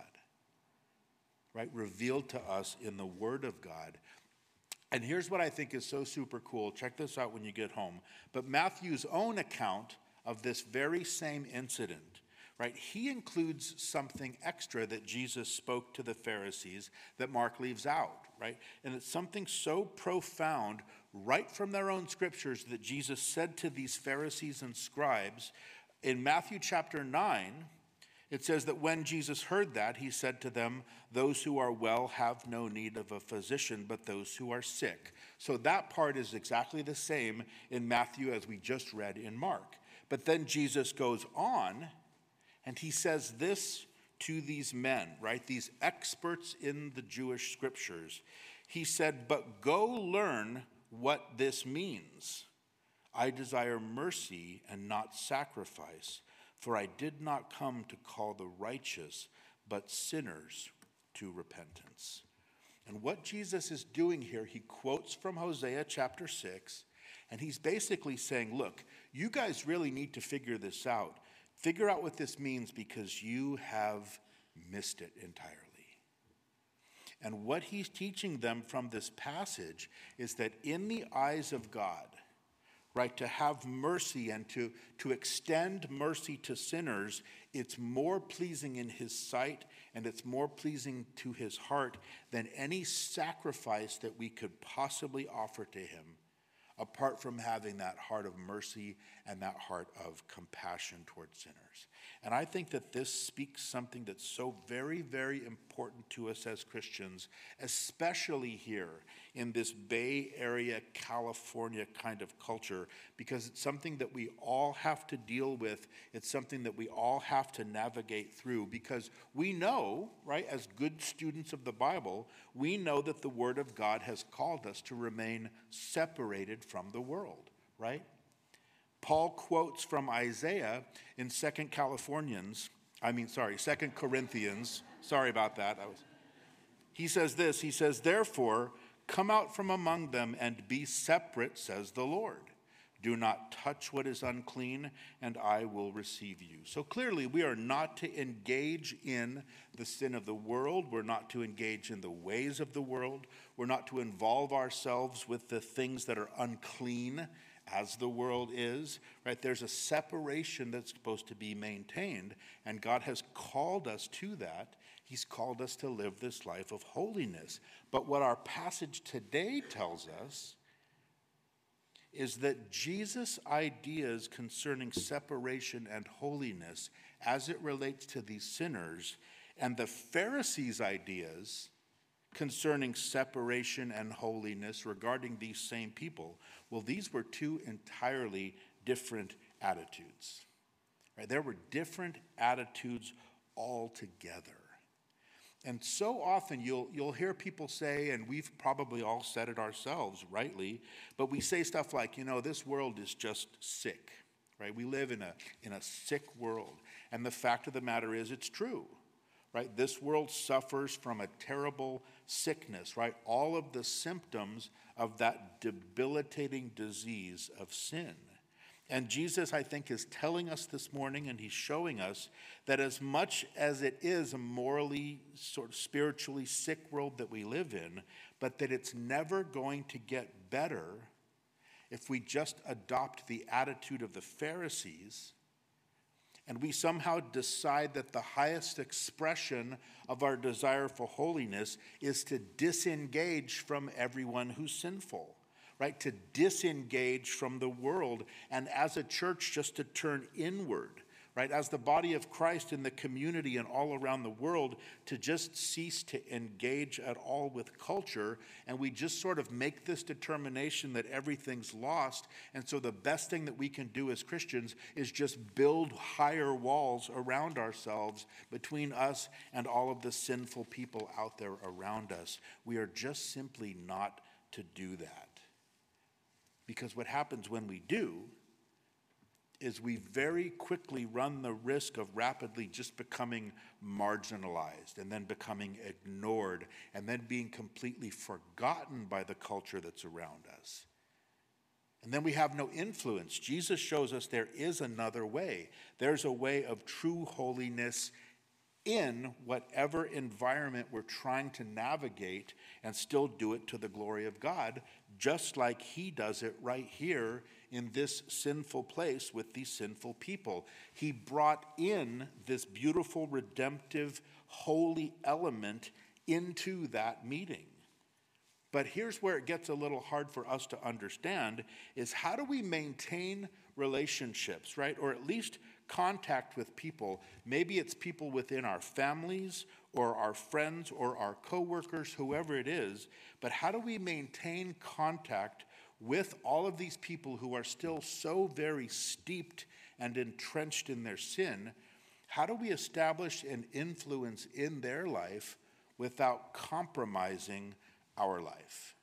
A: Right? Revealed to us in the Word of God. And here's what I think is so super cool. Check this out when you get home. But Matthew's own account of this very same incident right? He includes something extra that Jesus spoke to the Pharisees that Mark leaves out, right? And it's something so profound right from their own scriptures that Jesus said to these Pharisees and scribes in Matthew chapter 9. It says that when Jesus heard that, he said to them, Those who are well have no need of a physician, but those who are sick. So that part is exactly the same in Matthew as we just read in Mark. But then Jesus goes on and he says this to these men, right? These experts in the Jewish scriptures. He said, But go learn what this means. I desire mercy and not sacrifice, for I did not come to call the righteous, but sinners to repentance. And what Jesus is doing here, he quotes from Hosea chapter 6, and he's basically saying, Look, you guys really need to figure this out. Figure out what this means because you have missed it entirely. And what he's teaching them from this passage is that in the eyes of God, right, to have mercy and to, to extend mercy to sinners, it's more pleasing in his sight and it's more pleasing to his heart than any sacrifice that we could possibly offer to him apart from having that heart of mercy and that heart of compassion towards sinners. And I think that this speaks something that's so very, very important to us as Christians, especially here in this Bay Area, California kind of culture, because it's something that we all have to deal with. It's something that we all have to navigate through because we know, right, as good students of the Bible, we know that the Word of God has called us to remain separated from the world, right? Paul quotes from Isaiah in Second Californians, I mean, sorry, Second Corinthians. Sorry about that. Was, he says this He says, Therefore, come out from among them and be separate, says the Lord. Do not touch what is unclean, and I will receive you. So clearly, we are not to engage in the sin of the world. We're not to engage in the ways of the world. We're not to involve ourselves with the things that are unclean as the world is, right? There's a separation that's supposed to be maintained, and God has called us to that. He's called us to live this life of holiness. But what our passage today tells us is that Jesus' ideas concerning separation and holiness as it relates to these sinners and the Pharisees' ideas concerning separation and holiness regarding these same people. Well, these were two entirely different attitudes. Right? There were different attitudes altogether. And so often you'll, you'll hear people say, and we've probably all said it ourselves rightly, but we say stuff like, you know, this world is just sick, right? We live in a, in a sick world. And the fact of the matter is, it's true, right? This world suffers from a terrible sickness, right? All of the symptoms of that debilitating disease of sin. And Jesus, I think, is telling us this morning, and he's showing us that as much as it is a morally, sort of spiritually sick world that we live in, but that it's never going to get better if we just adopt the attitude of the Pharisees and we somehow decide that the highest expression of our desire for holiness is to disengage from everyone who's sinful right? To disengage from the world and as a church just to turn inward, right? As the body of Christ in the community and all around the world to just cease to engage at all with culture. And we just sort of make this determination that everything's lost. And so the best thing that we can do as Christians is just build higher walls around ourselves between us and all of the sinful people out there around us. We are just simply not to do that. Because what happens when we do is we very quickly run the risk of rapidly just becoming marginalized and then becoming ignored and then being completely forgotten by the culture that's around us. And then we have no influence. Jesus shows us there is another way. There's a way of true holiness in whatever environment we're trying to navigate and still do it to the glory of God just like he does it right here in this sinful place with these sinful people. He brought in this beautiful, redemptive, holy element into that meeting. But here's where it gets a little hard for us to understand is how do we maintain relationships, right? Or at least contact with people. Maybe it's people within our families or our friends or our coworkers, whoever it is. But how do we maintain contact with all of these people who are still so very steeped and entrenched in their sin? How do we establish an influence in their life without compromising our life?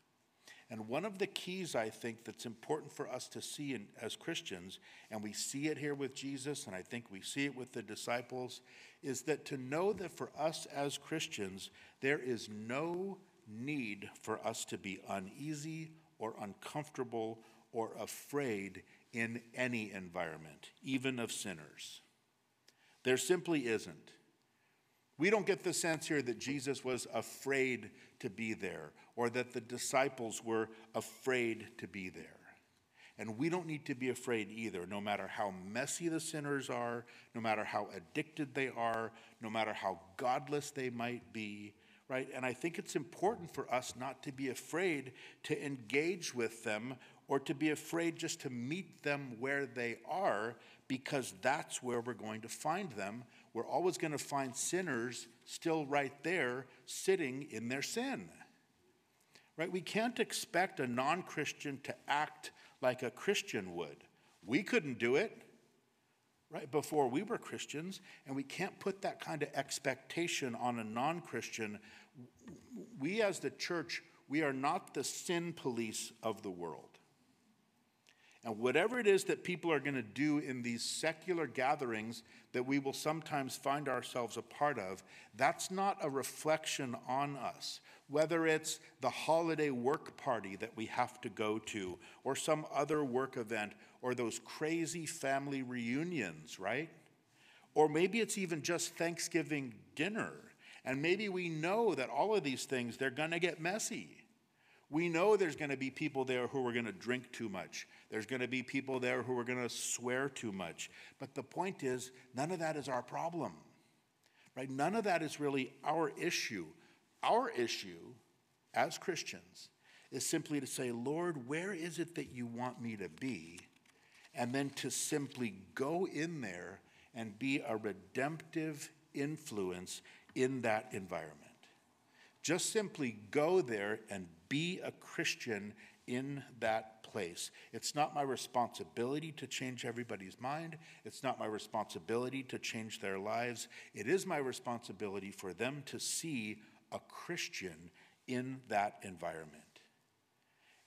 A: And one of the keys, I think, that's important for us to see in, as Christians, and we see it here with Jesus, and I think we see it with the disciples, is that to know that for us as Christians, there is no need for us to be uneasy or uncomfortable or afraid in any environment, even of sinners. There simply isn't. We don't get the sense here that Jesus was afraid to be there or that the disciples were afraid to be there. And we don't need to be afraid either, no matter how messy the sinners are, no matter how addicted they are, no matter how godless they might be, right? And I think it's important for us not to be afraid to engage with them or to be afraid just to meet them where they are, because that's where we're going to find them. We're always going to find sinners still right there, sitting in their sin. Right? We can't expect a non Christian to act like a Christian would. We couldn't do it right before we were Christians, and we can't put that kind of expectation on a non Christian. We, as the church, we are not the sin police of the world. And whatever it is that people are going to do in these secular gatherings that we will sometimes find ourselves a part of, that's not a reflection on us whether it's the holiday work party that we have to go to, or some other work event, or those crazy family reunions, right? Or maybe it's even just Thanksgiving dinner. And maybe we know that all of these things, they're going to get messy. We know there's going to be people there who are going to drink too much. There's going to be people there who are going to swear too much. But the point is, none of that is our problem, right? None of that is really our issue. Our issue as Christians is simply to say, Lord, where is it that you want me to be? And then to simply go in there and be a redemptive influence in that environment. Just simply go there and be a Christian in that place. It's not my responsibility to change everybody's mind. It's not my responsibility to change their lives. It is my responsibility for them to see a Christian in that environment.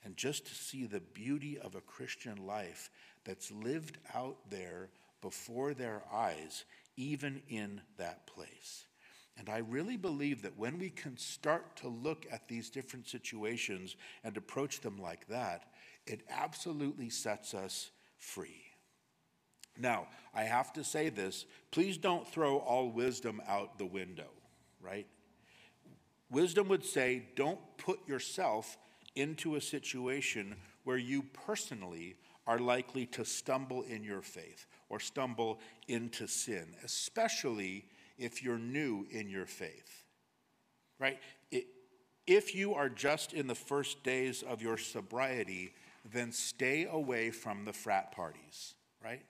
A: And just to see the beauty of a Christian life that's lived out there before their eyes, even in that place. And I really believe that when we can start to look at these different situations and approach them like that, it absolutely sets us free. Now, I have to say this please don't throw all wisdom out the window, right? Wisdom would say don't put yourself into a situation where you personally are likely to stumble in your faith or stumble into sin, especially if you're new in your faith. Right? if you are just in the first days of your sobriety, then stay away from the frat parties, right?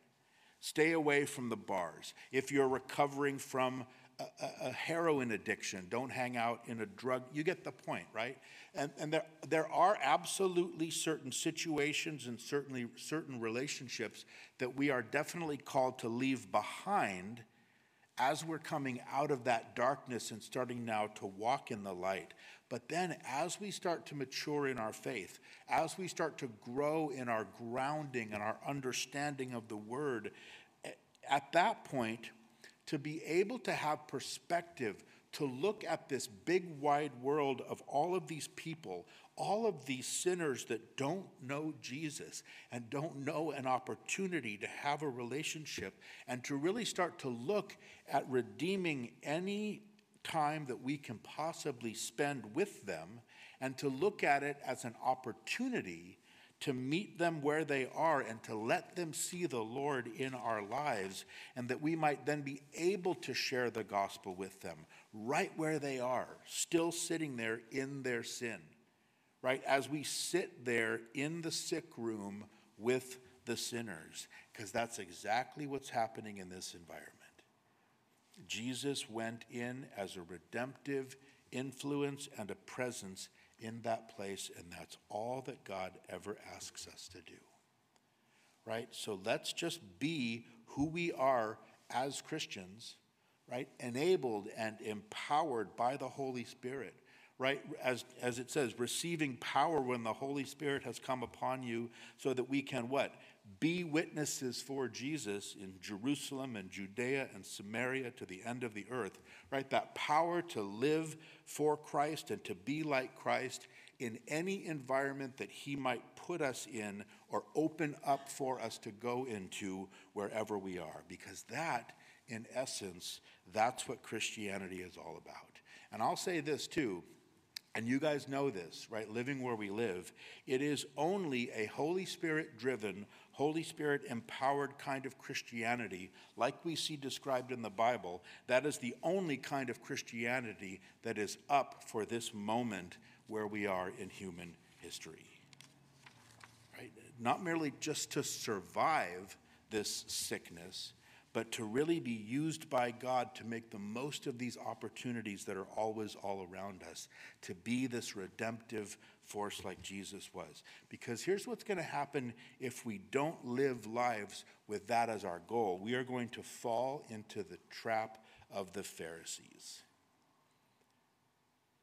A: Stay away from the bars. If you're recovering from a, a, heroin addiction, don't hang out in a drug. You get the point, right? And, and there, there are absolutely certain situations and certainly certain relationships that we are definitely called to leave behind as we're coming out of that darkness and starting now to walk in the light. But then, as we start to mature in our faith, as we start to grow in our grounding and our understanding of the word, at that point, to be able to have perspective, to look at this big wide world of all of these people, all of these sinners that don't know Jesus and don't know an opportunity to have a relationship, and to really start to look at redeeming any time that we can possibly spend with them, and to look at it as an opportunity to meet them where they are and to let them see the Lord in our lives, and that we might then be able to share the gospel with them right where they are, still sitting there in their sin, right? As we sit there in the sick room with the sinners, because that's exactly what's happening in this environment. Jesus went in as a redemptive influence and a presence in that place, and that's all that God ever asks us to do. Right? So let's just be who we are as Christians, right? Enabled and empowered by the Holy Spirit, right? As, as it says, receiving power when the Holy Spirit has come upon you, so that we can what? Be witnesses for Jesus in Jerusalem and Judea and Samaria to the end of the earth, right? That power to live for Christ and to be like Christ in any environment that He might put us in or open up for us to go into wherever we are. Because that, in essence, that's what Christianity is all about. And I'll say this too and you guys know this, right? Living where we live, it is only a Holy Spirit driven, Holy Spirit empowered kind of Christianity, like we see described in the Bible, that is the only kind of Christianity that is up for this moment where we are in human history. Right? Not merely just to survive this sickness, but to really be used by God to make the most of these opportunities that are always all around us, to be this redemptive force like Jesus was. Because here's what's going to happen if we don't live lives with that as our goal we are going to fall into the trap of the Pharisees.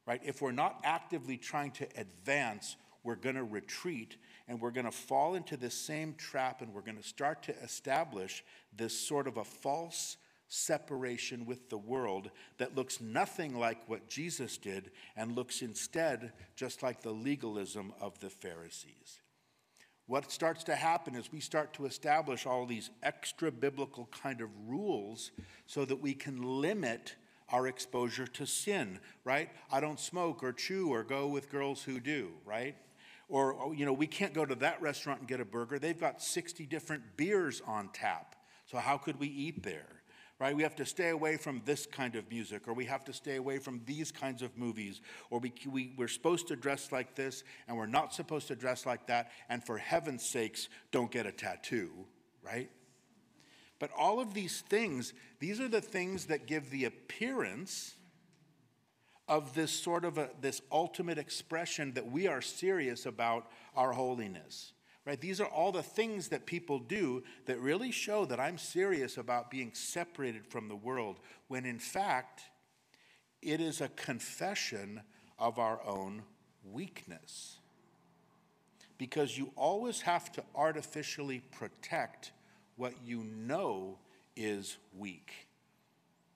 A: Right? If we're not actively trying to advance, we're going to retreat and we're going to fall into this same trap and we're going to start to establish this sort of a false separation with the world that looks nothing like what Jesus did and looks instead just like the legalism of the Pharisees. What starts to happen is we start to establish all these extra biblical kind of rules so that we can limit our exposure to sin, right? I don't smoke or chew or go with girls who do, right? Or, you know, we can't go to that restaurant and get a burger. They've got 60 different beers on tap. So how could we eat there? Right? We have to stay away from this kind of music, or we have to stay away from these kinds of movies, or we, we, we're supposed to dress like this, and we're not supposed to dress like that, and for heaven's sakes, don't get a tattoo, right? But all of these things, these are the things that give the appearance of this sort of a, this ultimate expression that we are serious about our holiness. Right? These are all the things that people do that really show that I'm serious about being separated from the world, when in fact, it is a confession of our own weakness. Because you always have to artificially protect what you know is weak.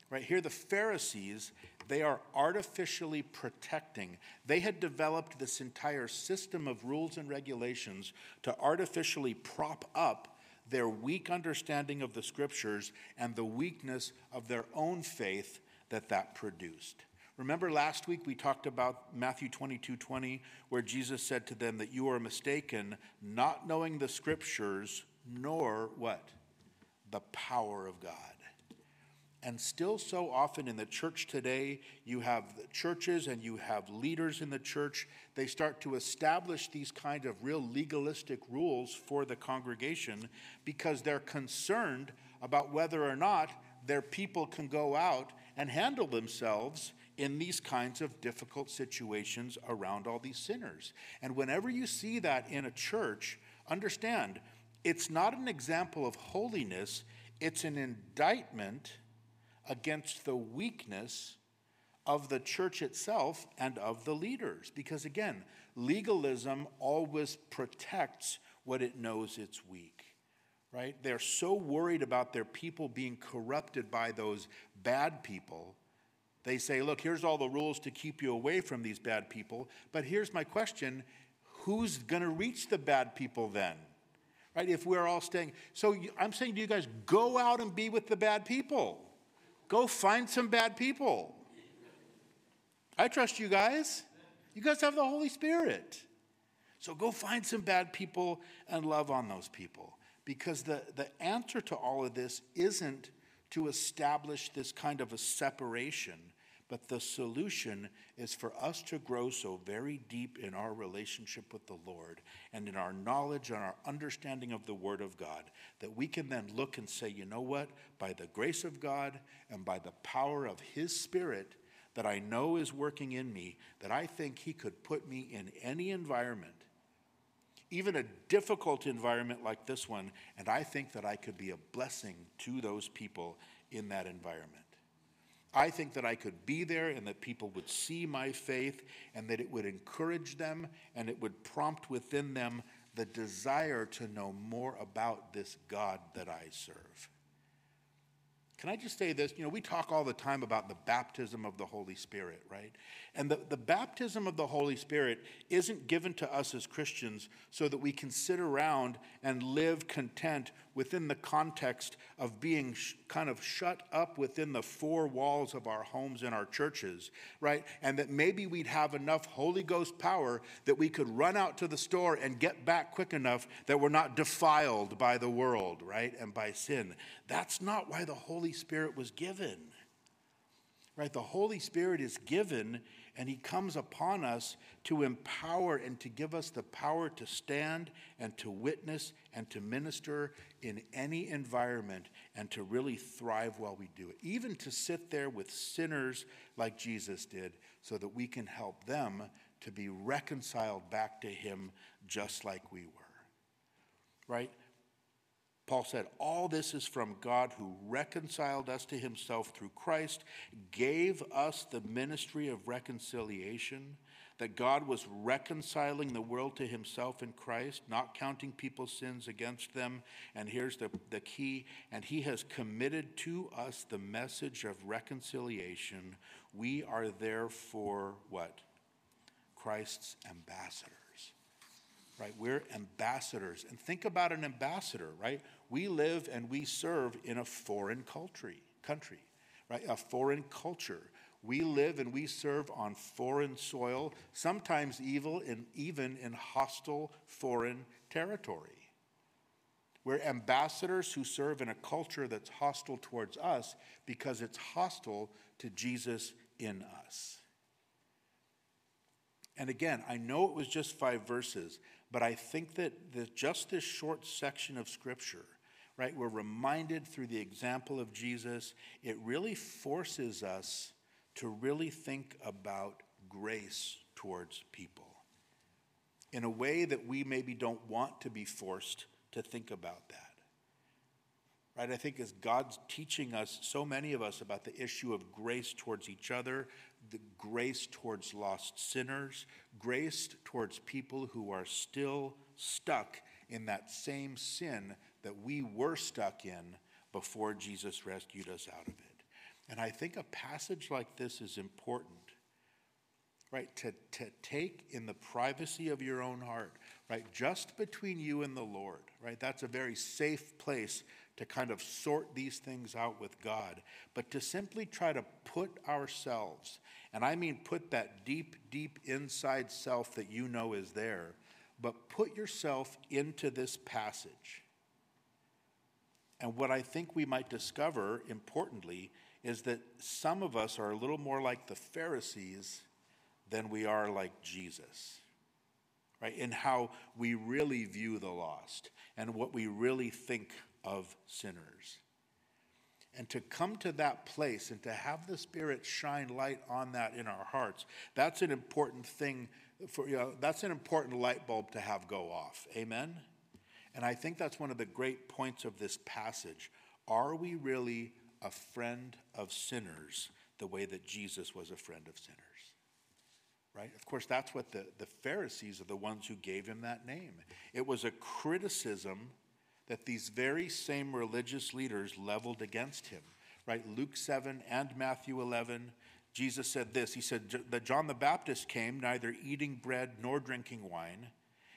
A: Right here, the Pharisees, they are artificially protecting. They had developed this entire system of rules and regulations to artificially prop up their weak understanding of the scriptures and the weakness of their own faith that that produced. Remember last week we talked about Matthew 22 20, where Jesus said to them that you are mistaken, not knowing the scriptures, nor what? The power of God. And still, so often in the church today, you have churches and you have leaders in the church. They start to establish these kind of real legalistic rules for the congregation because they're concerned about whether or not their people can go out and handle themselves in these kinds of difficult situations around all these sinners. And whenever you see that in a church, understand it's not an example of holiness, it's an indictment against the weakness of the church itself and of the leaders. Because again, legalism always protects what it knows it's weak, right? They're so worried about their people being corrupted by those bad people. They say, look, here's all the rules to keep you away from these bad people. But here's my question who's going to reach the bad people then? Right? If we're all staying. So I'm saying to you guys, go out and be with the bad people. Go find some bad people. I trust you guys. You guys have the Holy Spirit. So go find some bad people and love on those people. Because the, the answer to all of this isn't to establish this kind of a separation but the solution is for us to grow so very deep in our relationship with the Lord and in our knowledge and our understanding of the Word of God that we can then look and say, you know what? By the grace of God and by the power of His Spirit that I know is working in me, that I think He could put me in any environment, even a difficult environment like this one, and I think that I could be a blessing to those people in that environment. I think that I could be there and that people would see my faith and that it would encourage them and it would prompt within them the desire to know more about this God that I serve. Can I just say this? You know, we talk all the time about the baptism of the Holy Spirit, right? And the, the baptism of the Holy Spirit isn't given to us as Christians so that we can sit around and live content within the context of being sh- kind of shut up within the four walls of our homes and our churches, right? And that maybe we'd have enough Holy Ghost power that we could run out to the store and get back quick enough that we're not defiled by the world, right? And by sin. That's not why the Holy Spirit was given, right? The Holy Spirit is given and he comes upon us to empower and to give us the power to stand and to witness and to minister in any environment and to really thrive while we do it. Even to sit there with sinners like Jesus did so that we can help them to be reconciled back to him just like we were. Right? Paul said, All this is from God who reconciled us to himself through Christ, gave us the ministry of reconciliation, that God was reconciling the world to himself in Christ, not counting people's sins against them. And here's the, the key and he has committed to us the message of reconciliation. We are therefore what? Christ's ambassadors right? We're ambassadors. And think about an ambassador, right? We live and we serve in a foreign country, country, right? A foreign culture. We live and we serve on foreign soil, sometimes evil and even in hostile foreign territory. We're ambassadors who serve in a culture that's hostile towards us because it's hostile to Jesus in us. And again, I know it was just five verses, but I think that the, just this short section of Scripture, right, we're reminded through the example of Jesus, it really forces us to really think about grace towards people in a way that we maybe don't want to be forced to think about that. Right? I think as God's teaching us, so many of us, about the issue of grace towards each other, the grace towards lost sinners, grace towards people who are still stuck in that same sin that we were stuck in before Jesus rescued us out of it. And I think a passage like this is important, right? To, to take in the privacy of your own heart, right? Just between you and the Lord, right? That's a very safe place to kind of sort these things out with God, but to simply try to put ourselves, and I mean put that deep, deep inside self that you know is there, but put yourself into this passage. And what I think we might discover, importantly, is that some of us are a little more like the Pharisees than we are like Jesus, right? In how we really view the lost and what we really think of sinners. And to come to that place and to have the Spirit shine light on that in our hearts, that's an important thing. For, you know, that's an important light bulb to have go off. Amen? And I think that's one of the great points of this passage. Are we really a friend of sinners the way that Jesus was a friend of sinners? Right? Of course, that's what the, the Pharisees are the ones who gave him that name. It was a criticism that these very same religious leaders leveled against him. Right? Luke 7 and Matthew 11, Jesus said this He said that John the Baptist came neither eating bread nor drinking wine,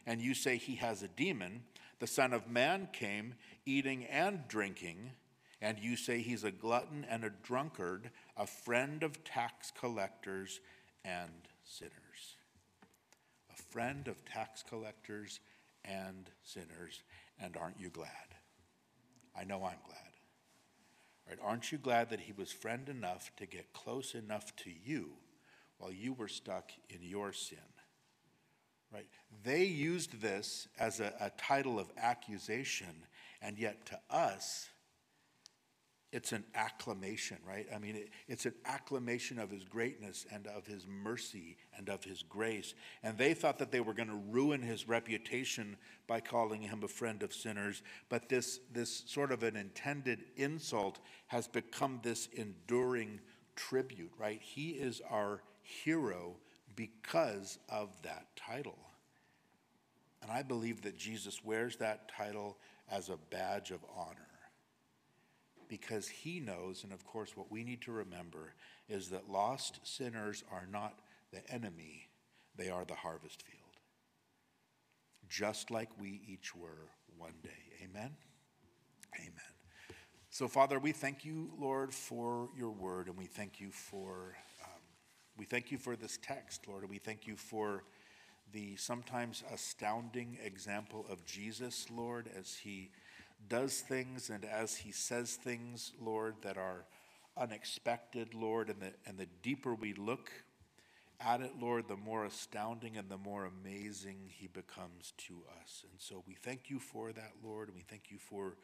A: and you say he has a demon. The Son of Man came eating and drinking, and you say he's a glutton and a drunkard, a friend of tax collectors and sinners. A friend of tax collectors and sinners. And aren't you glad? I know I'm glad. Right? Aren't you glad that he was friend enough to get close enough to you while you were stuck in your sin? Right? They used this as a, a title of accusation, and yet to us, it's an acclamation, right? I mean, it, it's an acclamation of his greatness and of his mercy and of his grace. And they thought that they were going to ruin his reputation by calling him a friend of sinners. But this, this sort of an intended insult has become this enduring tribute, right? He is our hero because of that title. And I believe that Jesus wears that title as a badge of honor because he knows, and of course, what we need to remember is that lost sinners are not the enemy, they are the harvest field. Just like we each were one day. Amen? Amen. So, Father, we thank you, Lord, for your word, and we thank you for. Um, we thank you for this text, Lord, and we thank you for the sometimes astounding example of Jesus, Lord, as he does things and as he says things, Lord, that are unexpected, Lord, and the, and the deeper we look at it, Lord, the more astounding and the more amazing he becomes to us. And so we thank you for that, Lord, and we thank you for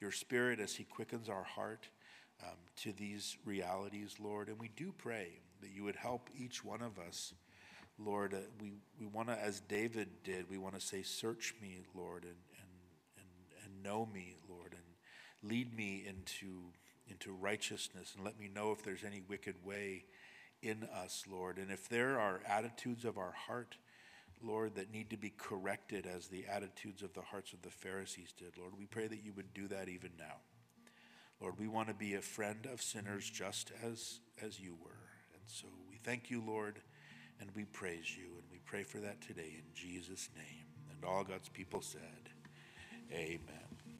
A: your spirit as he quickens our heart um, to these realities, Lord. And we do pray that you would help each one of us. Lord, uh, we, we want to, as David did, we want to say, Search me, Lord, and, know me, Lord, and lead me into, into righteousness and let me know if there's any wicked way in us, Lord. And if there are attitudes of our heart, Lord, that need to be corrected as the attitudes of the hearts of the Pharisees did, Lord, we pray that you would do that even now. Lord, we want to be a friend of sinners just as, as you were. And so we thank you, Lord, and we praise you. And we pray for that today in Jesus' name. And all God's people said, Amen.